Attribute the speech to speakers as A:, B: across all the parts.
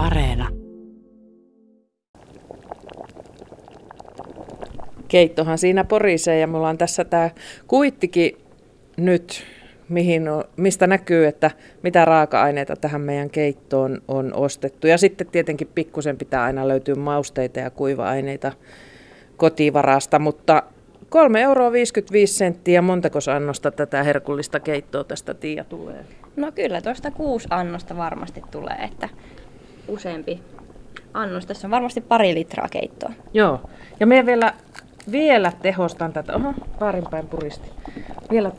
A: Areena.
B: Keittohan siinä porisee ja mulla on tässä tämä kuittikin nyt, mihin mistä näkyy, että mitä raaka-aineita tähän meidän keittoon on ostettu. Ja sitten tietenkin pikkusen pitää aina löytyä mausteita ja kuiva-aineita kotivarasta, mutta 3,55 euroa senttiä. Montako annosta tätä herkullista keittoa tästä Tiia tulee?
C: No kyllä, tuosta kuusi annosta varmasti tulee, että useampi annos. Tässä on varmasti pari litraa keittoa.
B: Joo, ja me vielä, vielä tehostan tätä. Oho, päin puristi. Vielä,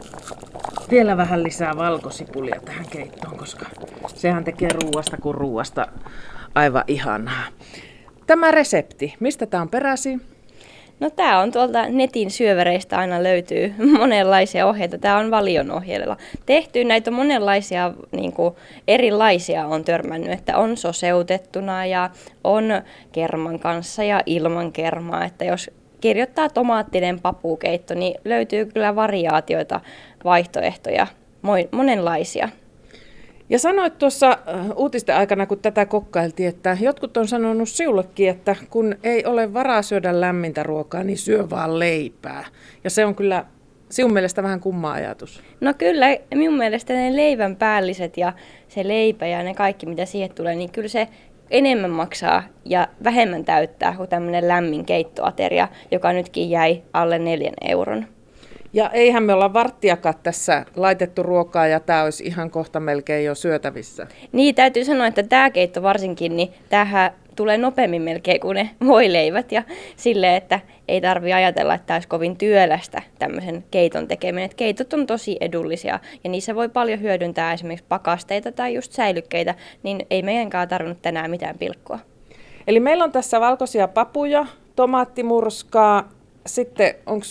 B: vielä vähän lisää valkosipulia tähän keittoon, koska sehän tekee ruuasta kuin ruuasta aivan ihanaa. Tämä resepti, mistä tämä on peräisin?
C: No tämä on tuolta netin syövereistä aina löytyy monenlaisia ohjeita. Tämä on valion ohjeella tehty. Näitä monenlaisia niin kuin, erilaisia on törmännyt, että on soseutettuna ja on kerman kanssa ja ilman kermaa. Että jos kirjoittaa tomaattinen papukeitto, niin löytyy kyllä variaatioita, vaihtoehtoja, monenlaisia.
B: Ja sanoit tuossa äh, uutisten aikana, kun tätä kokkailtiin, että jotkut on sanonut siullekin, että kun ei ole varaa syödä lämmintä ruokaa, niin syö vaan leipää. Ja se on kyllä sinun mielestä vähän kumma ajatus.
C: No kyllä, minun mielestä ne leivän päälliset ja se leipä ja ne kaikki, mitä siihen tulee, niin kyllä se enemmän maksaa ja vähemmän täyttää kuin tämmöinen lämmin keittoateria, joka nytkin jäi alle neljän euron.
B: Ja eihän me olla varttiakaan tässä laitettu ruokaa ja tämä olisi ihan kohta melkein jo syötävissä.
C: Niin, täytyy sanoa, että tämä keitto varsinkin, niin tähän tulee nopeammin melkein kuin ne voileivät ja sille, että ei tarvi ajatella, että tämä olisi kovin työlästä tämmöisen keiton tekeminen. Et keitot on tosi edullisia ja niissä voi paljon hyödyntää esimerkiksi pakasteita tai just säilykkeitä, niin ei meidänkään tarvinnut tänään mitään pilkkoa.
B: Eli meillä on tässä valkoisia papuja, tomaattimurskaa, sitten onko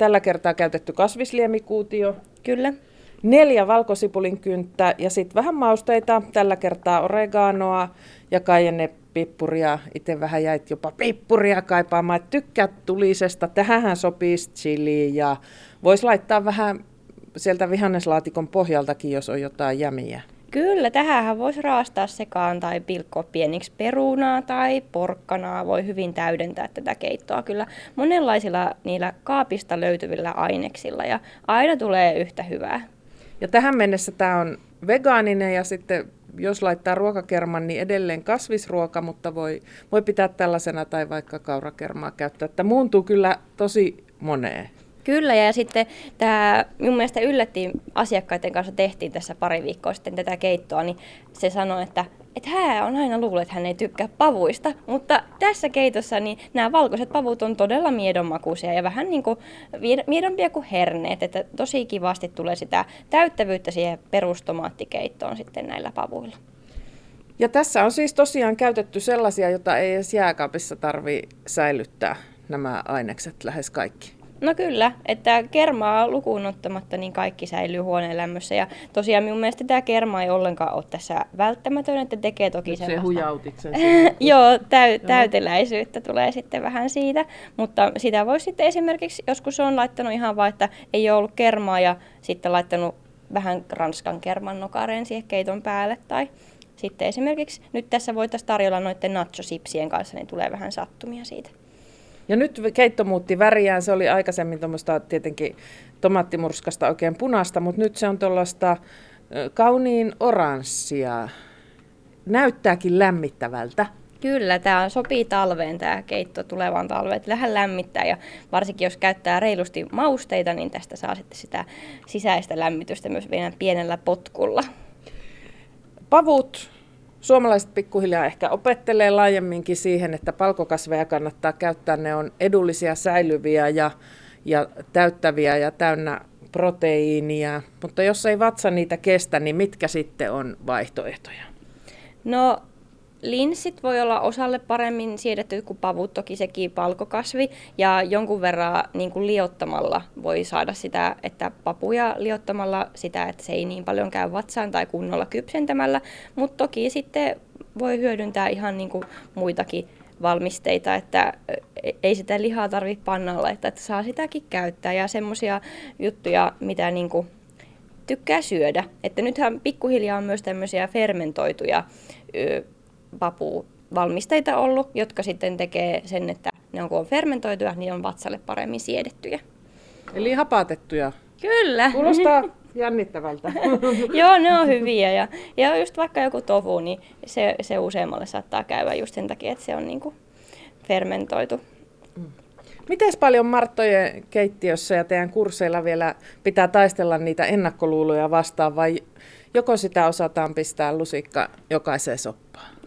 B: Tällä kertaa käytetty kasvisliemikuutio.
C: Kyllä.
B: Neljä valkosipulin kynttä ja sitten vähän mausteita. Tällä kertaa oreganoa ja kajenne pippuria. Itse vähän jäit jopa pippuria kaipaamaan. Et tykkäät tulisesta. Tähän sopii chili ja voisi laittaa vähän sieltä vihanneslaatikon pohjaltakin, jos on jotain jämiä.
C: Kyllä, tähän voisi raastaa sekaan tai pilkkoa pieniksi perunaa tai porkkanaa. Voi hyvin täydentää tätä keittoa kyllä monenlaisilla niillä kaapista löytyvillä aineksilla ja aina tulee yhtä hyvää.
B: Ja tähän mennessä tämä on vegaaninen ja sitten jos laittaa ruokakerman, niin edelleen kasvisruoka, mutta voi, voi pitää tällaisena tai vaikka kaurakermaa käyttää. Että muuntuu kyllä tosi moneen.
C: Kyllä, ja sitten tämä minun mielestä yllättiin asiakkaiden kanssa tehtiin tässä pari viikkoa sitten tätä keittoa, niin se sanoi, että että hän on aina luullut, että hän ei tykkää pavuista, mutta tässä keitossa niin nämä valkoiset pavut on todella miedonmakuisia ja vähän niin kuin miedompia kuin herneet, että tosi kivasti tulee sitä täyttävyyttä siihen perustomaattikeittoon sitten näillä pavuilla.
B: Ja tässä on siis tosiaan käytetty sellaisia, joita ei edes jääkaapissa tarvi säilyttää nämä ainekset lähes kaikki.
C: No kyllä, että kermaa lukuun ottamatta niin kaikki säilyy huoneen lämmössä. Ja tosiaan minun mielestä tämä kerma ei ollenkaan ole tässä välttämätön, että tekee toki
B: se hujautit sen
C: Joo, täy- täyteläisyyttä tulee sitten vähän siitä. Mutta sitä voi sitten esimerkiksi, joskus on laittanut ihan vaan, että ei ole ollut kermaa ja sitten laittanut vähän ranskan kerman nokareen siihen keiton päälle. Tai sitten esimerkiksi nyt tässä voitaisiin tarjolla noiden nachosipsien kanssa, niin tulee vähän sattumia siitä.
B: Ja nyt keitto muutti väriään. Se oli aikaisemmin tuommoista tietenkin tomaattimurskasta oikein punaista, mutta nyt se on tuollaista kauniin oranssia. Näyttääkin lämmittävältä.
C: Kyllä, tämä sopii talveen tämä keitto tulevaan talveen, vähän lämmittää ja varsinkin jos käyttää reilusti mausteita, niin tästä saa sitten sitä sisäistä lämmitystä myös vielä pienellä potkulla.
B: Pavut Suomalaiset pikkuhiljaa ehkä opettelee laajemminkin siihen, että palkokasveja kannattaa käyttää. Ne on edullisia, säilyviä ja, ja täyttäviä ja täynnä proteiinia. Mutta jos ei vatsa niitä kestä, niin mitkä sitten on vaihtoehtoja?
C: No linssit voi olla osalle paremmin siedetty kuin pavut, toki sekin palkokasvi. Ja jonkun verran niin kuin liottamalla voi saada sitä, että papuja liottamalla sitä, että se ei niin paljon käy vatsaan tai kunnolla kypsentämällä. Mutta toki sitten voi hyödyntää ihan niin kuin muitakin valmisteita, että ei sitä lihaa tarvitse pannalla, että, että saa sitäkin käyttää ja semmoisia juttuja, mitä niin kuin tykkää syödä. Että nythän pikkuhiljaa on myös tämmöisiä fermentoituja papu valmisteita ollut, jotka sitten tekee sen, että ne on kun on fermentoituja, niin on vatsalle paremmin siedettyjä.
B: Eli hapatettuja.
C: Kyllä.
B: Kuulostaa jännittävältä.
C: Joo, ne on hyviä. Ja, ja just vaikka joku tofu, niin se, se useammalle saattaa käydä just sen takia, että se on niinku fermentoitu.
B: Miten paljon Marttojen keittiössä ja teidän kursseilla vielä pitää taistella niitä ennakkoluuloja vastaan vai joko sitä osataan pistää lusikka jokaiseen soppaan?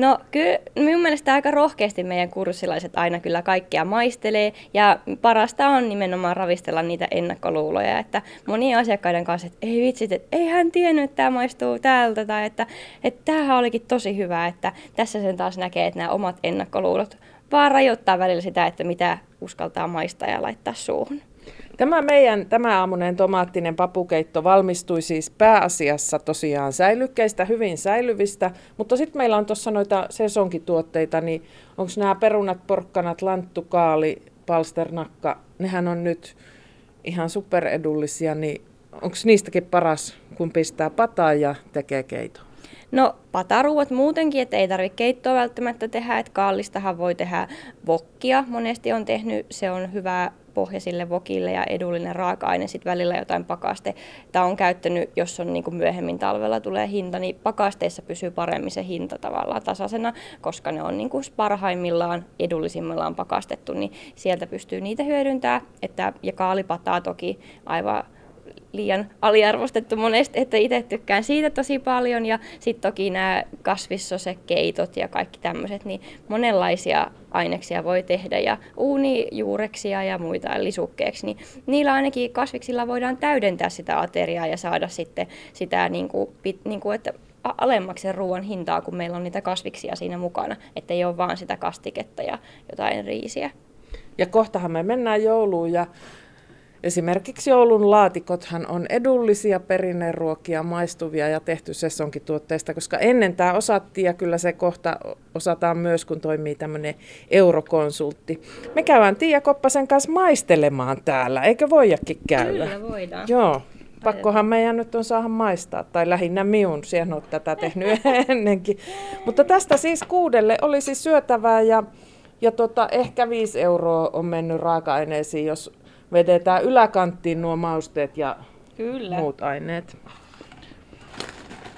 C: No kyllä minun mielestä aika rohkeasti meidän kurssilaiset aina kyllä kaikkia maistelee ja parasta on nimenomaan ravistella niitä ennakkoluuloja, että monien asiakkaiden kanssa, että ei vitsit, että ei hän tiennyt, että tämä maistuu täältä tai että, että tämähän olikin tosi hyvä, että tässä sen taas näkee, että nämä omat ennakkoluulot vaan rajoittaa välillä sitä, että mitä uskaltaa maistaa ja laittaa suuhun.
B: Tämä meidän tämä aamunen tomaattinen papukeitto valmistui siis pääasiassa tosiaan säilykkeistä, hyvin säilyvistä, mutta sitten meillä on tuossa noita sesonkituotteita, niin onko nämä perunat, porkkanat, lanttu, kaali, palsternakka, nehän on nyt ihan superedullisia, niin onko niistäkin paras, kun pistää pataa ja tekee keito?
C: No pataruuat muutenkin, että ei tarvitse keittoa välttämättä tehdä, että kaallistahan voi tehdä vokkia. Monesti on tehnyt, se on hyvä pohja sille vokille ja edullinen raaka-aine, sitten välillä jotain pakaste. Tämä on käyttänyt, jos on niin kuin myöhemmin talvella tulee hinta, niin pakasteissa pysyy paremmin se hinta tavallaan tasaisena, koska ne on niin kuin parhaimmillaan, edullisimmillaan pakastettu, niin sieltä pystyy niitä hyödyntämään. Että, ja kaalipataa toki aivan liian aliarvostettu monesti, että itse tykkään siitä tosi paljon. Ja sitten toki nämä kasvissosekeitot ja kaikki tämmöiset, niin monenlaisia aineksia voi tehdä ja uunijuureksia ja muita lisukkeeksi, niin niillä ainakin kasviksilla voidaan täydentää sitä ateriaa ja saada sitten sitä, niin kuin, niin kuin, että alemmaksi sen ruoan hintaa, kun meillä on niitä kasviksia siinä mukana, ettei ole vaan sitä kastiketta ja jotain riisiä.
B: Ja kohtahan me mennään jouluun ja Esimerkiksi joulun laatikothan on edullisia perinneruokia, maistuvia ja tehty tuotteista, koska ennen tämä osattiin ja kyllä se kohta osataan myös, kun toimii tämmöinen eurokonsultti. Me käydään Tiia Koppasen kanssa maistelemaan täällä, eikö voijakin käydä?
C: Kyllä voidaan.
B: Joo. Pakkohan meidän nyt on saada maistaa, tai lähinnä minun, siihen olet tätä tehnyt ennenkin. Mutta tästä siis kuudelle olisi syötävää ja, ja tota, ehkä viisi euroa on mennyt raaka-aineisiin, jos vedetään yläkanttiin nuo mausteet ja Kyllä. muut aineet.